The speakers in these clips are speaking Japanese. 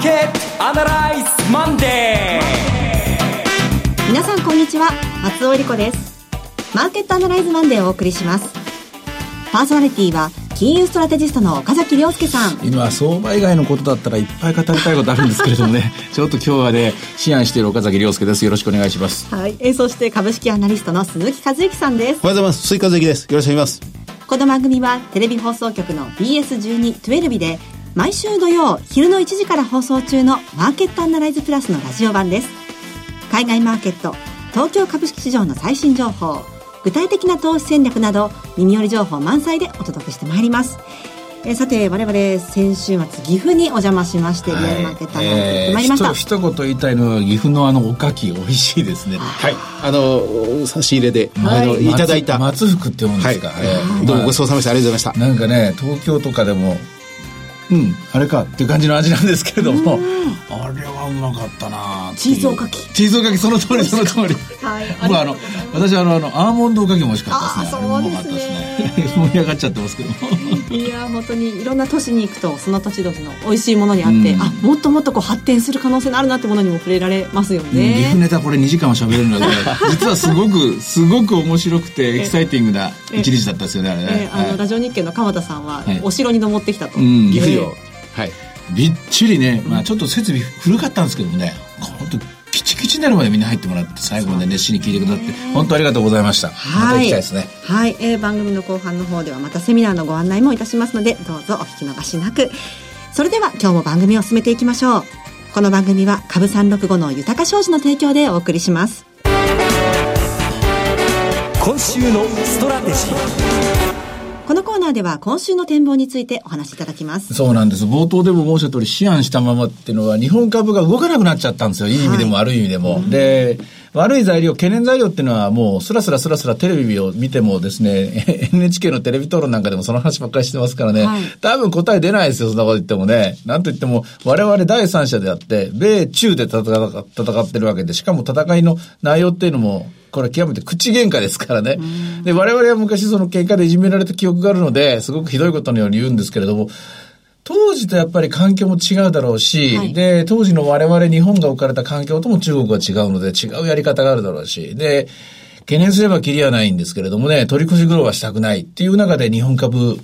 ーケットアナライズマンデー皆さんこんにちは松尾理子です。マーケットアナライズマンデーをお送りします。パーソナリティは金融ストラテジストの岡崎良介さん。今相場以外のことだったらいっぱい語りたいことあるんですけれどもね。ちょっと今日はね思案している岡崎良介です。よろしくお願いします。はい、えー、そして株式アナリストの鈴木一之さんです。おはようございます鈴木一之です。よろしくお願いします。この番組はテレビ放送局の BS12-12 で毎週土曜昼の1時から放送中のマーケットアナライズプラスのラジオ版です。海外マーケット東京株式市場の最新情報具体的な投資戦略など耳寄り情報満載でお届けしてまいります。えー、さて我々先週末岐阜にお邪魔しまして、リアルマーケットに行ってまいりました、えー、一言言いたいのは岐阜のあのおかき美味しいですね。はい。あの差し入れで、はい、あのいただいた。松福って読むんですか、はい。えー、どうもごちそうさまでした。ありがとうございました。なんかね東京とかでもうんあれかっていう感じの味なんですけれども。あれはうまかったなチーズおかき。チーズおかきその通りその通り。はい僕あの私あのあのアーモンドおかきも美味しかったですね。そうですね。盛り上がっちゃってますけどいや本当にいろんな都市に行くとその土地土地の美味しいものにあって、うん、あもっともっとこう発展する可能性のあるなってものにも触れられますよね、うん、岐阜ネタこれ2時間は喋れるので実はすごくすごく面白くてエキサイティングな一日だったですよねあれね、あの、ラジオ日経の鎌田さんは、お城に登ってきたと、岐阜よ。はい。びっちりね、まあ、ちょっと設備古かったんですけどもね本当キチキチになるまでみんな入ってもらって最後まで熱心に聞いてくださって本当ありがとうございました、はい、また行きたいですね。はい、えー、番組の後半の方ではまたセミナーのご案内もいたしますのでどうぞお聞き逃しなく。それでは今日も番組を進めていきましょう。この番組は株三六五の豊か商事の提供でお送りします。今週のストラテジーこのコーナーでは今週の展望についてお話しいただきます。そうなんです。冒頭でも申した通り、思案したままっていうのは、日本株が動かなくなっちゃったんですよ。いい意味でも悪い意味でも。はい、で、悪い材料、懸念材料っていうのはもう、スラスラスラスラテレビを見てもですね、NHK のテレビ討論なんかでもその話ばっかりしてますからね、はい、多分答え出ないですよ、そんなこと言ってもね。なんと言っても、我々第三者であって、米中で戦戦ってるわけで、しかも戦いの内容っていうのも、これ極めて口喧嘩ですからね。で、我々は昔その喧嘩でいじめられた記憶があるので、すごくひどいことのように言うんですけれども、当時とやっぱり環境も違うだろうし、はい、で、当時の我々日本が置かれた環境とも中国は違うので違うやり方があるだろうし、で、懸念すればきりはないんですけれどもね、取り越し苦労はしたくないっていう中で日本株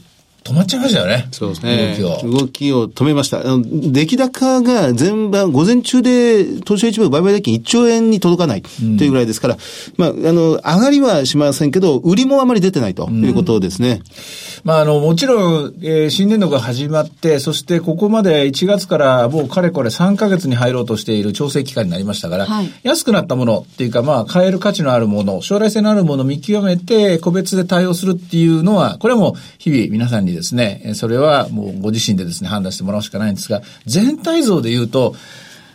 止まっちゃいましたよね。そうですね。動きを。動きを止めました。あの出来高が全場、午前中で東証一部売買代金1兆円に届かないというぐらいですから、うん、まあ、あの、上がりはしませんけど、売りもあまり出てないということですね。うん、まあ、あの、もちろん、えー、新年度が始まって、そしてここまで1月からもうかれこれ3ヶ月に入ろうとしている調整期間になりましたから、はい、安くなったものっていうか、まあ、買える価値のあるもの、将来性のあるものを見極めて、個別で対応するっていうのは、これはもう日々皆さんにですね、それはもうご自身でですね、判断してもらうしかないんですが、全体像で言うと、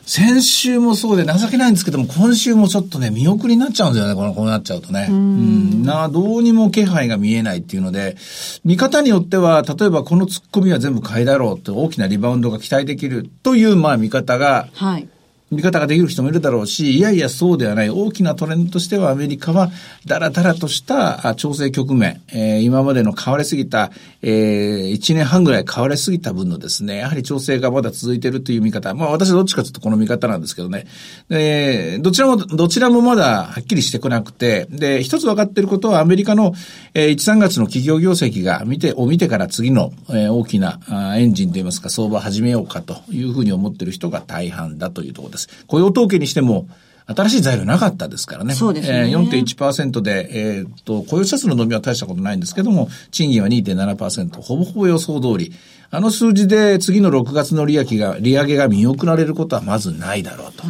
先週もそうで情けないんですけども、今週もちょっとね、見送りになっちゃうんですよね、この、こうなっちゃうとね。うん,、な、どうにも気配が見えないっていうので、見方によっては、例えばこの突っ込みは全部買いだろうって大きなリバウンドが期待できるという、まあ見方が、はい。見方ができる人もいるだろうし、いやいやそうではない。大きなトレンドとしてはアメリカはだらだらとした調整局面、えー、今までの買われすぎた、えー、1年半ぐらい買われすぎた分のですね、やはり調整がまだ続いているという見方。まあ私はどっちかというとこの見方なんですけどね。で、どちらも、どちらもまだはっきりしてこなくて、で、一つ分かっていることはアメリカの、えー、1、3月の企業業績が見て、を見てから次の、えー、大きなエンジンといいますか相場始めようかというふうに思っている人が大半だというところです。。雇用統計にしても、新しい材料なかったですからね。そうですね。えー、4.1%で、えー、っと、雇用者数の伸びは大したことないんですけども、賃金は2.7%、ほぼほぼ予想通り。あの数字で次の6月の利益が、利上げが見送られることはまずないだろうと。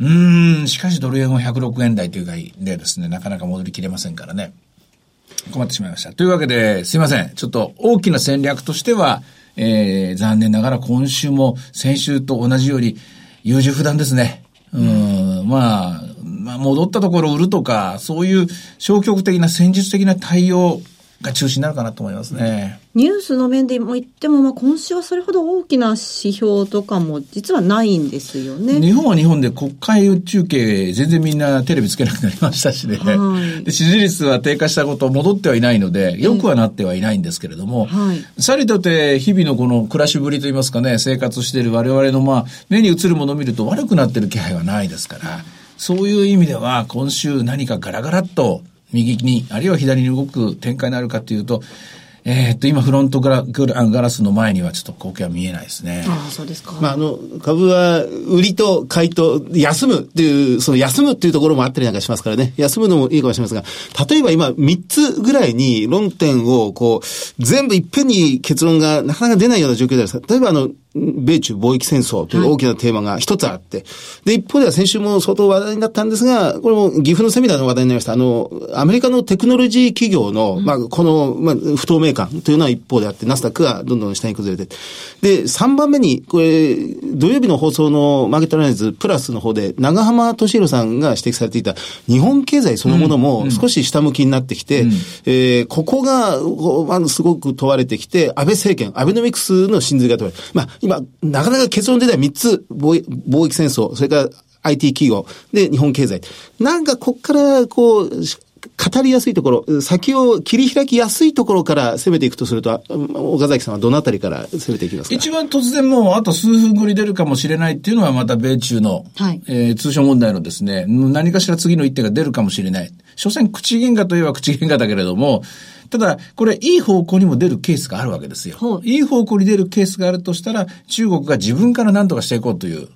うん、うんしかしドル円は106円台というかでですね、なかなか戻りきれませんからね。困ってしまいました。というわけで、すいません。ちょっと大きな戦略としては、えー、残念ながら今週も先週と同じように、優柔不断ですね。うん、まあ、まあ、戻ったところ売るとか、そういう消極的な戦術的な対応が中心になるかなと思いますね。ニュースの面でも言っても、まあ、今週はそれほど大きな指標とかも実はないんですよね。日本は日本で国会中継全然みんなテレビつけなくなりましたしね。はい、で支持率は低下したこと戻ってはいないので、よくはなってはいないんですけれども、はい、さりとて日々のこの暮らしぶりといいますかね、生活している我々のまあ目に映るものを見ると悪くなってる気配はないですから、そういう意味では今週何かガラガラっと右に、あるいは左に動く展開になるかというと、えー、っと、今、フロントガラガラスの前にはちょっと光景は見えないですね。ああ、そうですか。まあ、あの、株は、売りと買いと、休むっていう、その休むっていうところもあったりなんかしますからね。休むのもいいかもしれませんが、例えば今、3つぐらいに論点を、こう、全部いっぺんに結論がなかなか出ないような状況である例えば、あの、米中貿易戦争という大きなテーマが一つあって、はい、で、一方では先週も相当話題になったんですが、これも岐阜のセミナーの話題になりました。あの、アメリカのテクノロジー企業の、うん、まあ、この、まあ、不透明感というのは一方であって、ナスダックがどんどん下に崩れて。で、3番目に、これ、土曜日の放送のマーケットライズプラスの方で、長浜敏弘さんが指摘されていた、日本経済そのものも少し下向きになってきて、うんうん、えー、ここが、まあ、すごく問われてきて、安倍政権、アベノミクスの真髄が問われる。まあ、今、なかなか結論出た3つ、貿易戦争、それから IT 企業、で、日本経済。なんか、こっから、こう、語りやすいところ、先を切り開きやすいところから攻めていくとすると、岡崎さんはどのあたりから攻めていきますか？一番突然もうあと数分後に出るかもしれないっていうのはまた米中の、はい、えー、通商問題のですね、何かしら次の一手が出るかもしれない。所詮口喧嘩といえば口喧嘩だけれども、ただ、これ、いい方向にも出るケースがあるわけですよ。いい方向に出るケースがあるとしたら、中国が自分から何とかしていこうという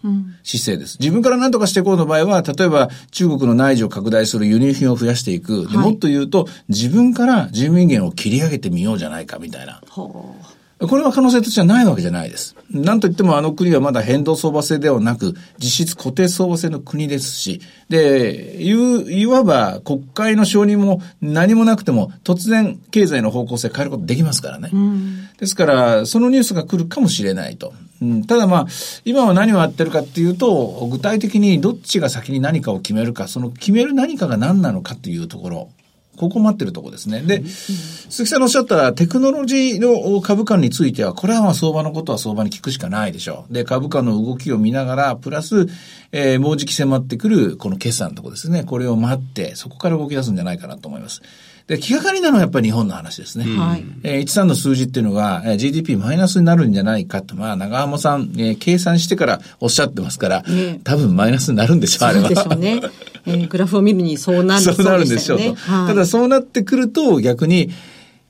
姿勢です。自分から何とかしていこうの場合は、例えば、中国の内需を拡大する輸入品を増やしていく。でもっと言うと、自分から人民元を切り上げてみようじゃないか、みたいな。これは可能性としてはないわけじゃないです。なんといってもあの国はまだ変動相場制ではなく、実質固定相場制の国ですし、で、いう、いわば国会の承認も何もなくても突然経済の方向性変えることできますからね。うん、ですから、そのニュースが来るかもしれないと。うん、ただまあ、今は何をやってるかっていうと、具体的にどっちが先に何かを決めるか、その決める何かが何なのかというところ。ここ待ってるとこですね。で、鈴木さんのおっしゃったテクノロジーの株価については、これはまあ相場のことは相場に聞くしかないでしょう。で、株価の動きを見ながら、プラス、えー、もうじき迫ってくる、この決算のとこですね。これを待って、そこから動き出すんじゃないかなと思います。で、気がかりなのはやっぱり日本の話ですね。はい。えー、13の数字っていうのが、えー、GDP マイナスになるんじゃないかと、まあ、長浜さん、えー、計算してからおっしゃってますから、ね、多分マイナスになるんでしょう、あれは。そうでしょうね。えー、グラフを見るにそうなる、ね、そうなるんでしょうと。はい、ただそうなってくると、逆に、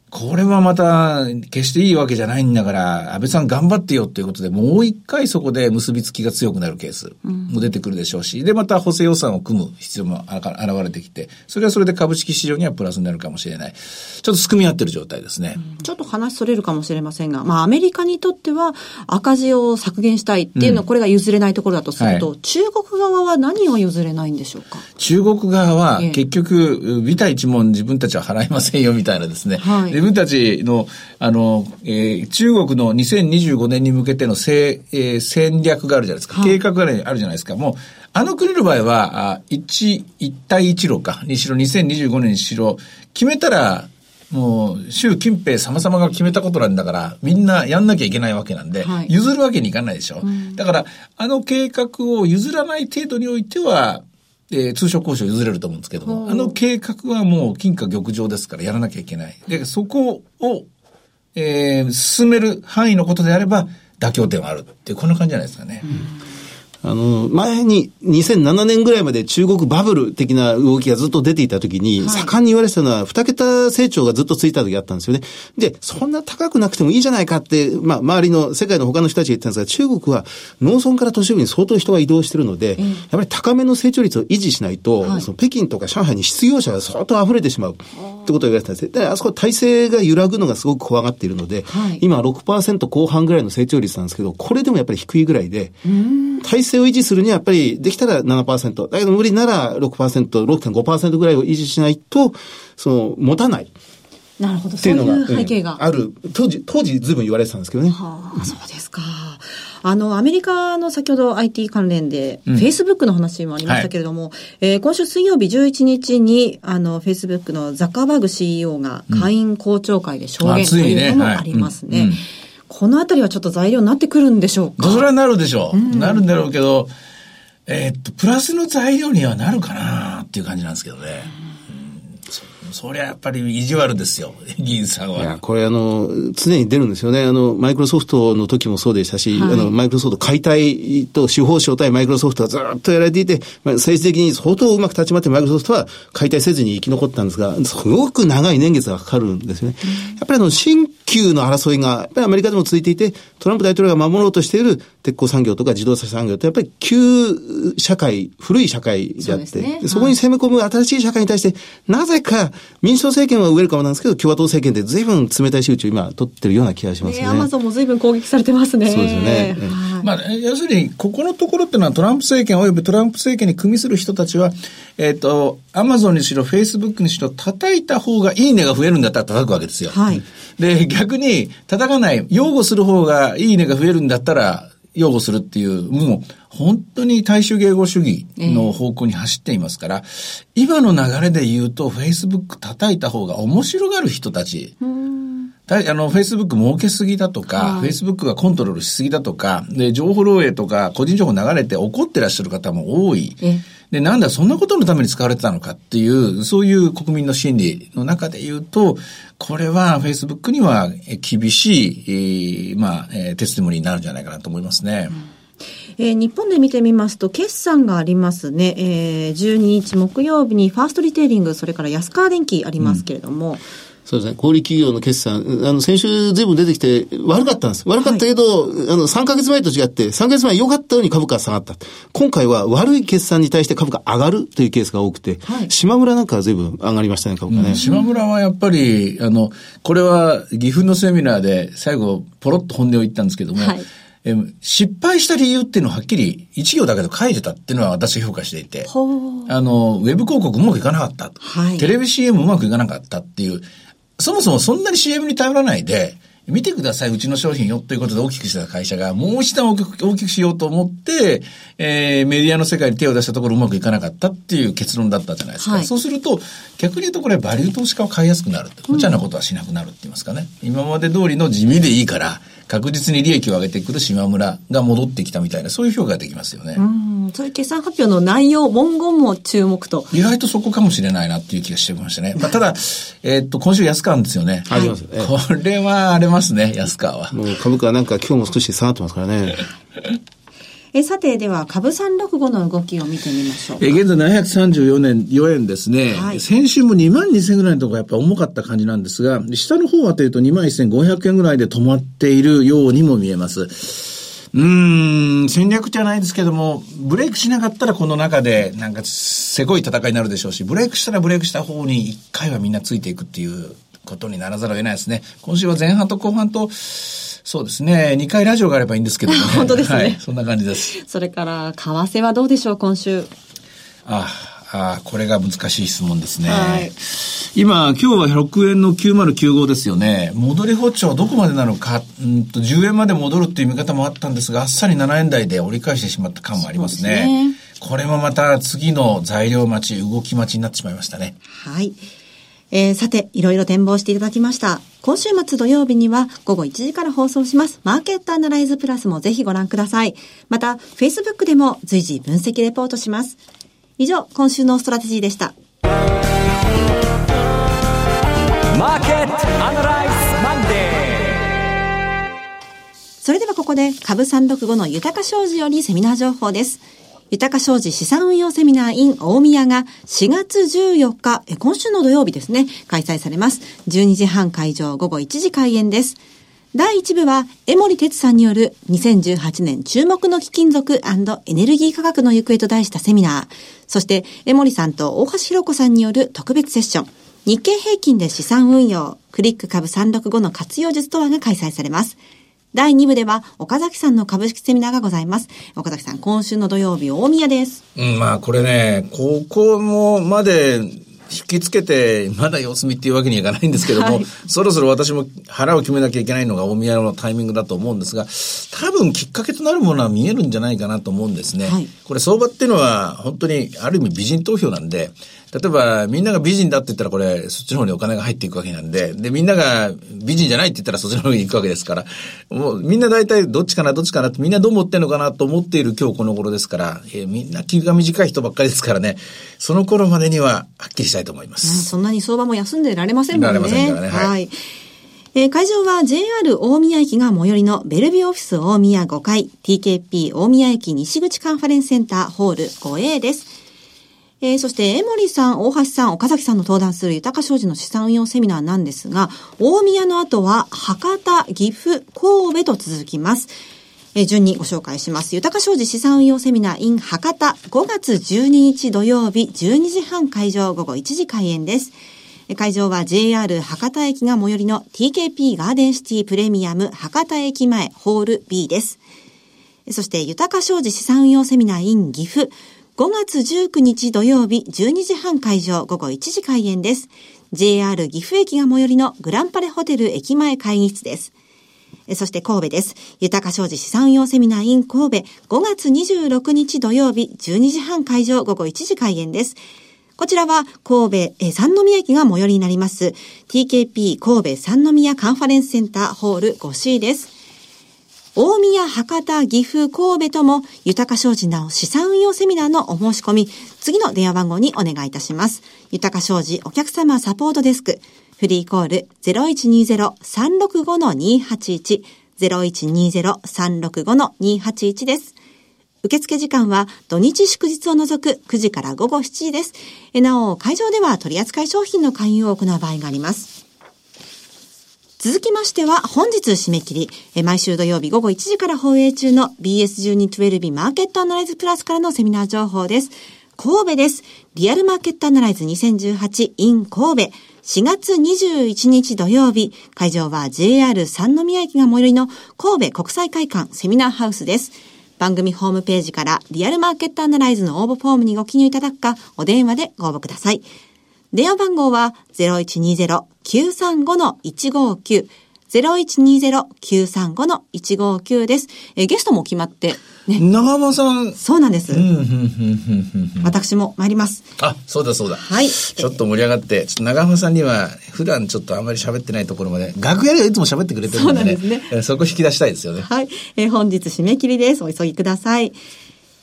これはまた、決していいわけじゃないんだから、安倍さん頑張ってよっていうことで、もう一回そこで結びつきが強くなるケースも出てくるでしょうし、うん、で、また補正予算を組む必要も現れてきて、それはそれで株式市場にはプラスになるかもしれない。ちょっとすくみ合ってる状態ですね。うん、ちょっと話それるかもしれませんが、まあ、アメリカにとっては赤字を削減したいっていうのは、これが譲れないところだとすると、うんはい、中国側は何を譲れないんでしょうか？中国側は、結局、ビタ一文自分たちは払いませんよみたいなですね。はい、自分たちのあの、えー、中国の2025年に向けてのせ、えー、戦略があるじゃないですか。計画があるじゃないですか。もう、あの国の場合は、あ一、一帯一路か、にしろ2025年にしろ、決めたら、もう、習近平様々が決めたことなんだから、みんなやんなきゃいけないわけなんで、はい、譲るわけにいかないでしょ。うん、だから、あの計画を譲らない程度においては、えー、通商交渉譲れると思うんですけども、あの計画はもう金貨玉上ですからやらなきゃいけない。で、そこを、えー、進める範囲のことであれば、妥協点はあるっていう、こんな感じじゃないですかね。うんあの、前に2007年ぐらいまで中国バブル的な動きがずっと出ていた時に、はい、盛んに言われてたのは、二桁成長がずっとついた時あったんですよね。で、そんな高くなくてもいいじゃないかって、まあ、周りの世界の他の人たちが言ってたんですが、中国は農村から都市部に相当人が移動してるので、やっぱり高めの成長率を維持しないと、はい、その北京とか上海に失業者が相当溢れてしまうってことを言われてたんです。で、あそこ体制が揺らぐのがすごく怖がっているので、はい、今6%後半ぐらいの成長率なんですけど、これでもやっぱり低いぐらいで、体制を維持するにはやっぱりできたら7%、だけど無理なら6%、6.5%ぐらいを維持しないと、その、持たない。なるほど、そういう背景が。ある。当時、当時ずいぶん言われてたんですけどね。はあ、そうですか。あの、アメリカの先ほど IT 関連で、フェイスブックの話もありましたけれども、はい、えー、今週水曜日11日に、あの、フェイスブックのザッカーバーグ CEO が会員公聴会で証言というのもありますね。このあたりはちょっと材料になってくるんでしょうか？それはなるでしょう。うん、なるんだろうけど、えー、っと、プラスの材料にはなるかなっていう感じなんですけどね。そりゃやっぱり意地悪ですよ、議員さんは。いや、これあの、常に出るんですよね。あの、マイクロソフトの時もそうでしたし、はい、あの、マイクロソフト解体と司法省対マイクロソフトがずっとやられていて、まあ、政治的に相当うまく立ち回ってマイクロソフトは解体せずに生き残ったんですが、すごく長い年月がかかるんですね。やっぱりあの、新旧の争いが、やっぱりアメリカでも続いていて、トランプ大統領が守ろうとしている鉄鋼産業とか自動車産業って、やっぱり旧社会、古い社会であって、そ,、ね、そこに攻め込む新しい社会に対して、なぜか民主党政権はウェルカムなんですけど、共和党政権で随分冷たい仕打ちを今取ってるような気がしますね。アマゾンも随分攻撃されてますね。そうですよね。まあ、要するに、ここのところっていうのはトランプ政権及びトランプ政権に組みする人たちは、えっ、ー、と、アマゾンにしろ、フェイスブックにしろ、叩いた方がいいねが増えるんだったら叩くわけですよ。はい。で、逆に、叩かない、擁護する方がいいねが増えるんだったら、擁護するっていう、もう本当に大衆迎合主義の方向に走っていますから、えー、今の流れで言うと、フェイスブック叩いた方が面白がる人たち、あの、フェイスブック儲けすぎだとか、フェイスブックがコントロールしすぎだとか、で、情報漏洩とか、個人情報流れて怒ってらっしゃる方も多い。で、なんだ、そんなことのために使われてたのかっていう、そういう国民の心理の中で言うと、これはフェイスブックには厳しい、まあ、えー、テスティモニーになるんじゃないかなと思いますね。うんえー、日本で見てみますと、決算がありますね。えー、12日木曜日にファーストリテイリング、それから安川電機ありますけれども、うんそうですね。小売企業の決算、あの、先週随分出てきて悪かったんです。悪かったけど、はい、あの、3ヶ月前と違って、3ヶ月前良かったように株価が下がった。今回は悪い決算に対して株価上がるというケースが多くて、はい、島村なんかは随分上がりましたね、株価ね。うん、島村はやっぱり、あの、これは岐阜のセミナーで最後、ポロッと本音を言ったんですけども、はいえ失敗した理由っていうのをはっきり一行だけど書いてたっていうのは私評価していて、あの、ウェブ広告うまくいかなかった、はい、テレビ CM うまくいかなかったっていう、そもそもそんなに CM に頼らないで、見てください、うちの商品よということで大きくした会社が、もう一段大きく大きくしようと思って、えー、メディアの世界に手を出したところうまくいかなかったっていう結論だったじゃないですか。はい、そうすると、逆に言うとこれバリュー投資家を買いやすくなる。無茶なことはしなくなるって言いますかね。今まで通りの地味でいいから、確実に利益を上げてくる島村が戻ってきたみたいな、そういう評価ができますよね。うん、そういう決算発表の内容、文言も注目と。意外とそこかもしれないなっていう気がしてきましたね。まあ、ただ、えー、っと、今週安川ですよね。ありますね。これは荒れますね、安川は。もう株価なんか今日も少し下がってますからね。えさて、では、株365の動きを見てみましょう。え現在734年、4円ですね。はい、先週も2万2000ぐらいのところやっぱ重かった感じなんですが、下の方はというと2万1500円ぐらいで止まっているようにも見えます。うん、戦略じゃないですけども、ブレイクしなかったらこの中で、なんか、せこい戦いになるでしょうし、ブレイクしたらブレイクした方に一回はみんなついていくっていうことにならざるを得ないですね。今週は前半と後半と、そうですね。2回ラジオがあればいいんですけどね。本当ですね。はい。そんな感じです。それから、為替はどうでしょう、今週。ああ、これが難しい質問ですね。はい、今、今日は6円の9095ですよね。戻り補調どこまでなのか、うんと10円まで戻るっていう見方もあったんですが、あっさり7円台で折り返してしまった感もありますね。すねこれもまた次の材料待ち、動き待ちになってしまいましたね。はい。えー、さて、いろいろ展望していただきました。今週末土曜日には午後1時から放送します。マーケットアナライズプラスもぜひご覧ください。また、Facebook でも随時分析レポートします。以上、今週のストラテジーでした。マーケットアナライズマンデーそれではここで株365の豊商事よりセミナー情報です。豊か商事資産運用セミナー in 大宮が4月14日、今週の土曜日ですね、開催されます。12時半会場、午後1時開演です。第1部は、江森哲さんによる2018年注目の貴金属エネルギー価格の行方と題したセミナー。そして、江森さんと大橋弘子さんによる特別セッション。日経平均で資産運用、クリック株365の活用術とはが開催されます。第2部では、岡崎さんの株式セミナーがございます。岡崎さん、今週の土曜日、大宮です。うん、まあ、これね、ここもまで、引きつけて、まだ様子見っていうわけにはいかないんですけども、はい、そろそろ私も腹を決めなきゃいけないのが大宮のタイミングだと思うんですが、多分きっかけとなるものは見えるんじゃないかなと思うんですね。はい、これ相場っていうのは本当にある意味美人投票なんで、例えばみんなが美人だって言ったらこれそっちの方にお金が入っていくわけなんで、で、みんなが美人じゃないって言ったらそっちの方に行くわけですから、もうみんな大体どっちかなどっちかなってみんなどう思ってんのかなと思っている今日この頃ですから、えー、みんな気が短い人ばっかりですからね、その頃までにははっきりしたいと思います。そんなに相場も休んでられませんもんね。られませんからね。はい、はいえー、会場は JR 大宮駅が最寄りのベルビーオフィス大宮5階 TKP 大宮駅西口カンファレンスセンターホール 5A です。えー、そして、江森さん、大橋さん、岡崎さんの登壇する豊か商事の資産運用セミナーなんですが、大宮の後は博多、岐阜、神戸と続きます。え順にご紹介します。豊か商事資産運用セミナー in 博多5月12日土曜日12時半会場午後1時開演です。会場は JR 博多駅が最寄りの TKP ガーデンシティプレミアム博多駅前ホール B です。そして豊か商事資産運用セミナー in 岐阜5月19日土曜日12時半会場午後1時開演です。JR 岐阜駅が最寄りのグランパレホテル駅前会議室です。そして神戸です。豊か商事資産用セミナー in 神戸5月26日土曜日12時半会場午後1時開演です。こちらは神戸、え三宮駅が最寄りになります TKP 神戸三宮カンファレンスセンターホール 5C です。大宮、博多、岐阜、神戸とも、豊か商事なお資産運用セミナーのお申し込み、次の電話番号にお願いいたします。豊か商事お客様サポートデスク、フリーコール0120-365-281 0120-365-281です。受付時間は土日祝日を除く9時から午後7時です。なお、会場では取扱い商品の勧誘を行う場合があります。続きましては本日締め切り、毎週土曜日午後1時から放映中の BS1212 マーケットアナライズプラスからのセミナー情報です。神戸です。リアルマーケットアナライズ2018 in 神戸。4月21日土曜日、会場は JR 三宮駅が最寄りの神戸国際会館セミナーハウスです。番組ホームページからリアルマーケットアナライズの応募フォームにご記入いただくか、お電話でご応募ください。電話番号は0120 0120-935-159 0120-935-159です。えゲストも決まって、ね。長浜さん。そうなんです。私も参ります。あ、そうだそうだ。はい。ちょっと盛り上がって、ちょっと長浜さんには、普段ちょっとあんまり喋ってないところまで、楽屋でいつも喋ってくれてるんでね。そうなんですね。そこ引き出したいですよね。はい。えー、本日締め切りです。お急ぎください。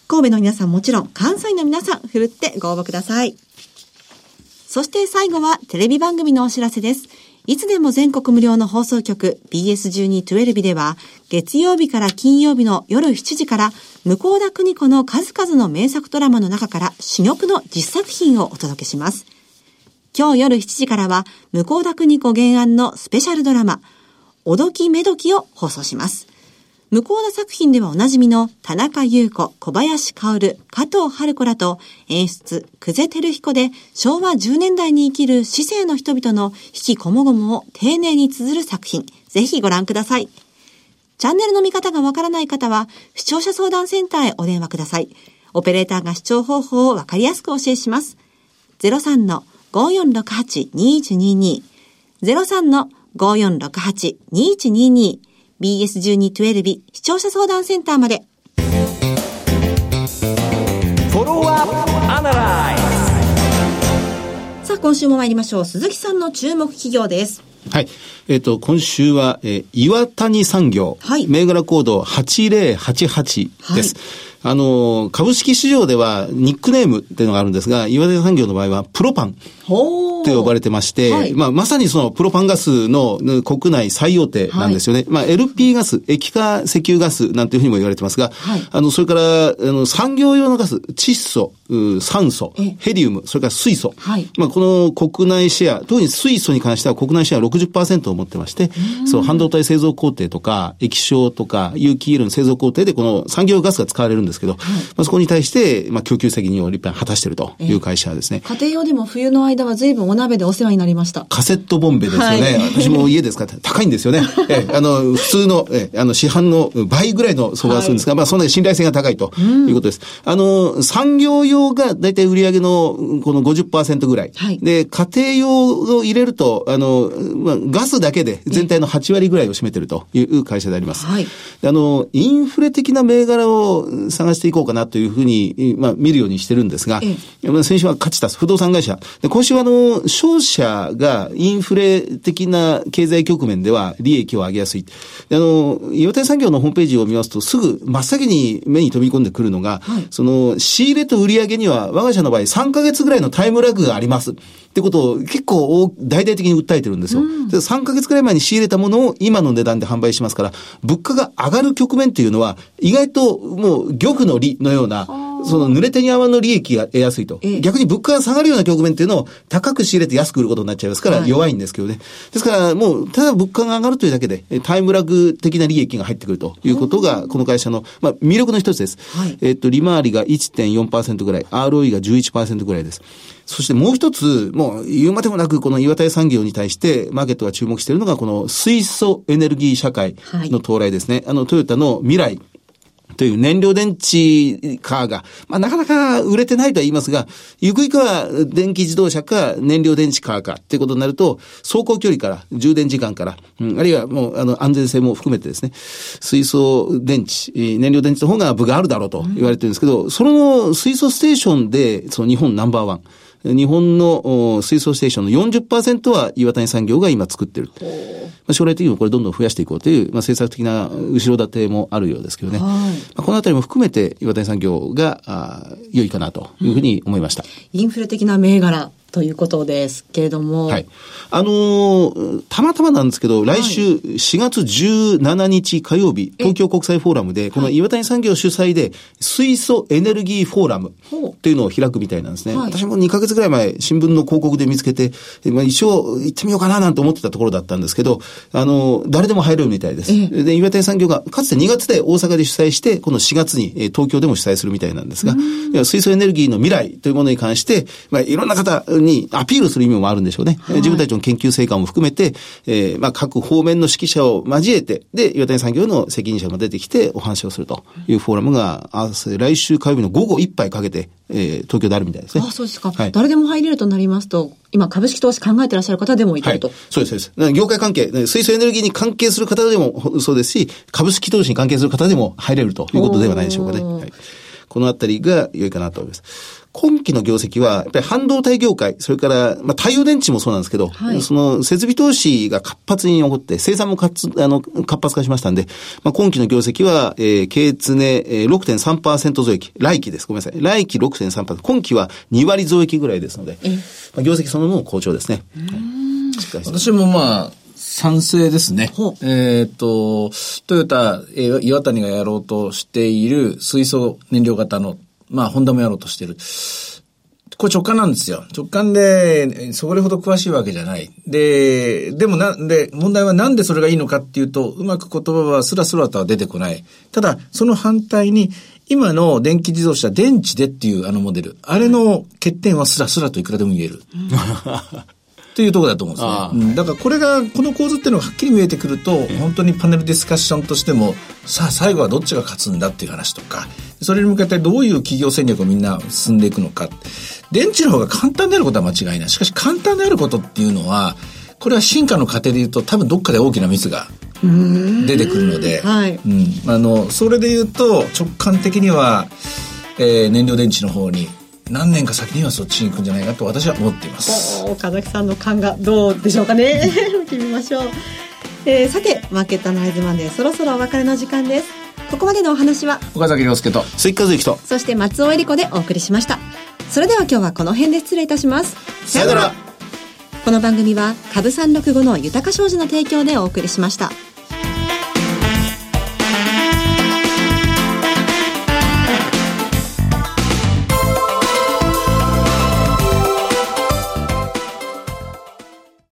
神戸の皆さんもちろん、関西の皆さん、ふるってご応募ください。そして最後は、テレビ番組のお知らせです。いつでも全国無料の放送局 BS1212 では月曜日から金曜日の夜7時から向田邦子の数々の名作ドラマの中から珠玉の実作品をお届けします。今日夜7時からは向田邦子原案のスペシャルドラマおどきめどきを放送します。向田作品ではおなじみの田中優子、小林薫、加藤春子らと演出、久世照彦で昭和10年代に生きる市政の人々の引きこもごもを丁寧に綴る作品。ぜひご覧ください。チャンネルの見方がわからない方は、視聴者相談センターへお電話ください。オペレーターが視聴方法をわかりやすくお教えします。03-5468-2122 03-5468-2122 BS1212 視聴者相談センターまで。さあ、今週も参りましょう。鈴木さんの注目企業です。はい。えっ、ー、と、今週は、えー、岩谷産業。はい。銘柄コード8088です。はいあの、株式市場ではニックネームっていうのがあるんですが、岩手産業の場合はプロパンと呼ばれてまして、はい、まあ、まさにそのプロパンガスの国内最大手なんですよね。はい、まあ、LP ガス、液化石油ガスなんていうふうにも言われてますが、はい、あの、それから、あの、産業用のガス、窒素、酸素、ヘリウム、それから水素。はい、まあ、この国内シェア、特に水素に関しては国内シェア60%を持ってまして、そう、半導体製造工程とか、液晶とか、有機イールの製造工程でこの産業ガスが使われるんですけど、はい、まあ、そこに対して、まあ、供給責任を立派に果たしているという会社ですね。家庭用でも冬の間は随分お鍋でお世話になりました。カセットボンベですよね。はい、私も家ですか？ら 高いんですよね。えあの、普通の、えあの、市販の倍ぐらいの相場がするんですが、はい、まあ、そんなに信頼性が高いということです。うん、あの、産業用が大体売上のこの50%ぐらい。はい、で、家庭用を入れると、あの、まあ、ガスだけで全体の8割ぐらいを占めてるという会社であります。はい、あの、インフレ的な銘柄を探していこうかなというふうに、まあ、見るようにしてるんですが、ええ、先週は勝ちた不動産会社。で今週はあの、商社がインフレ的な経済局面では利益を上げやすい。あの、岩手産業のホームページを見ますと、すぐ真っ先に目に飛び込んでくるのが、はい、その、仕入れと売上には、我が社の場合3ヶ月ぐらいのタイムラグがあります。ってことを結構大々的に訴えてるんですよ。うん、3ヶ月くらい前に仕入れたものを今の値段で販売しますから、物価が上がる局面っていうのは、意外ともう玉の利のような、その濡れ手に泡の利益が得やすいと。逆に物価が下がるような局面っていうのを高く仕入れて安く売ることになっちゃいますから弱いんですけどね。はい、ですからもう、ただ物価が上がるというだけで、タイムラグ的な利益が入ってくるということが、この会社の、まあ、魅力の一つです。はい、えっと、利回りが1.4%ぐらい、ROE が11%ぐらいです。そしてもう一つ、もう言うまでもなく、この岩田産業に対して、マーケットが注目しているのが、この水素エネルギー社会の到来ですね。はい、あの、トヨタの未来という燃料電池カーが、まあ、なかなか売れてないとは言いますが、ゆくゆくは電気自動車か燃料電池カーかっていうことになると、走行距離から、充電時間から、うん、あるいはもう、あの、安全性も含めてですね、水素電池、燃料電池の方が部があるだろうと言われてるんですけど、その水素ステーションで、その日本ナンバーワン。日本の水素ステーションの40%は岩谷産業が今作ってる。まあ、将来的にもこれどんどん増やしていこうという、まあ、政策的な後ろ盾もあるようですけどね。まあ、このあたりも含めて岩谷産業があ良いかなというふうに思いました。インフレ的な銘柄ということですけれども。はい。あのー、たまたまなんですけど、来週4月17日火曜日、東京国際フォーラムで、この岩谷産業主催で、水素エネルギーフォーラムっていうのを開くみたいなんですね。はい、私も2ヶ月ぐらい前、新聞の広告で見つけて、まあ、一応行ってみようかななんて思ってたところだったんですけど、あのー、誰でも入れるみたいです。で、岩谷産業が、かつて2月で大阪で主催して、この4月に東京でも主催するみたいなんですが、水素エネルギーの未来というものに関して、まあ、いろんな方にアピールする意味もあるんでしょうね。はい、自分たちの研究成果も含めて、えー、まあ、各方面の指揮者を交えて、で、岩谷産業の責任者も出てきてお話をするというフォーラムが、あ来週火曜日の午後一杯かけて、えー、東京であるみたいですね。あ、そうですか。はい、誰でも入れるとなりますと、今株式投資考えてらっしゃる方でもいけると。はい、そうです、そうです。業界関係、水素エネルギーに関係する方でもそうですし、株式投資に関係する方でも入れるということではないでしょうかね。はい、このあたりが良いかなと思います。今期の業績は、やっぱり半導体業界、それから、まあ、太陽電池もそうなんですけど、はい、その設備投資が活発に起こって、生産も活あの活発化しましたんで、まあ、今期の業績は、えー、経常ね、えー、6.3%増益。来期です。ごめんなさい。来期6.3%。今期は2割増益ぐらいですので、まあ、業績そのもの好調ですね。はい、私もまあ、賛成ですね。えっ、と、トヨタ、えー、岩谷がやろうとしている水素燃料型のまあ、ホンダもやろうとしてる。これ直感なんですよ。直感で、それほど詳しいわけじゃない。で、でもなんで、問題はなんでそれがいいのかっていうと、うまく言葉はスラスラとは出てこない。ただ、その反対に、今の電気自動車、電池でっていうあのモデル、あれの欠点はスラスラといくらでも言える。っていうところだと思うんですね。うん、だからこれが、この構図っていうのがはっきり見えてくると、本当にパネルディスカッションとしても、さあ最後はどっちが勝つんだっていう話とか、それに向けてどういう企業戦略をみんな進んでいくのか。電池の方が簡単であることは間違いない。しかし簡単であることっていうのは、これは進化の過程で言うと多分どっかで大きなミスが出てくるので、はい、うん、あの、それで言うと直感的には、えー、燃料電池の方に何年か先にはそっちに行くんじゃないかと私は思っています。岡崎さんの勘がどうでしょうかね。見てみましょう、えー、さてマーケットアナライズマンデーそろそろお別れの時間ですここまでのお話は岡崎亮介と関和之と。そして松尾恵理子でお送りしました。それでは今日はこの辺で失礼いたします。さよなら。この番組は株三六五の豊か商事の提供でお送りしました。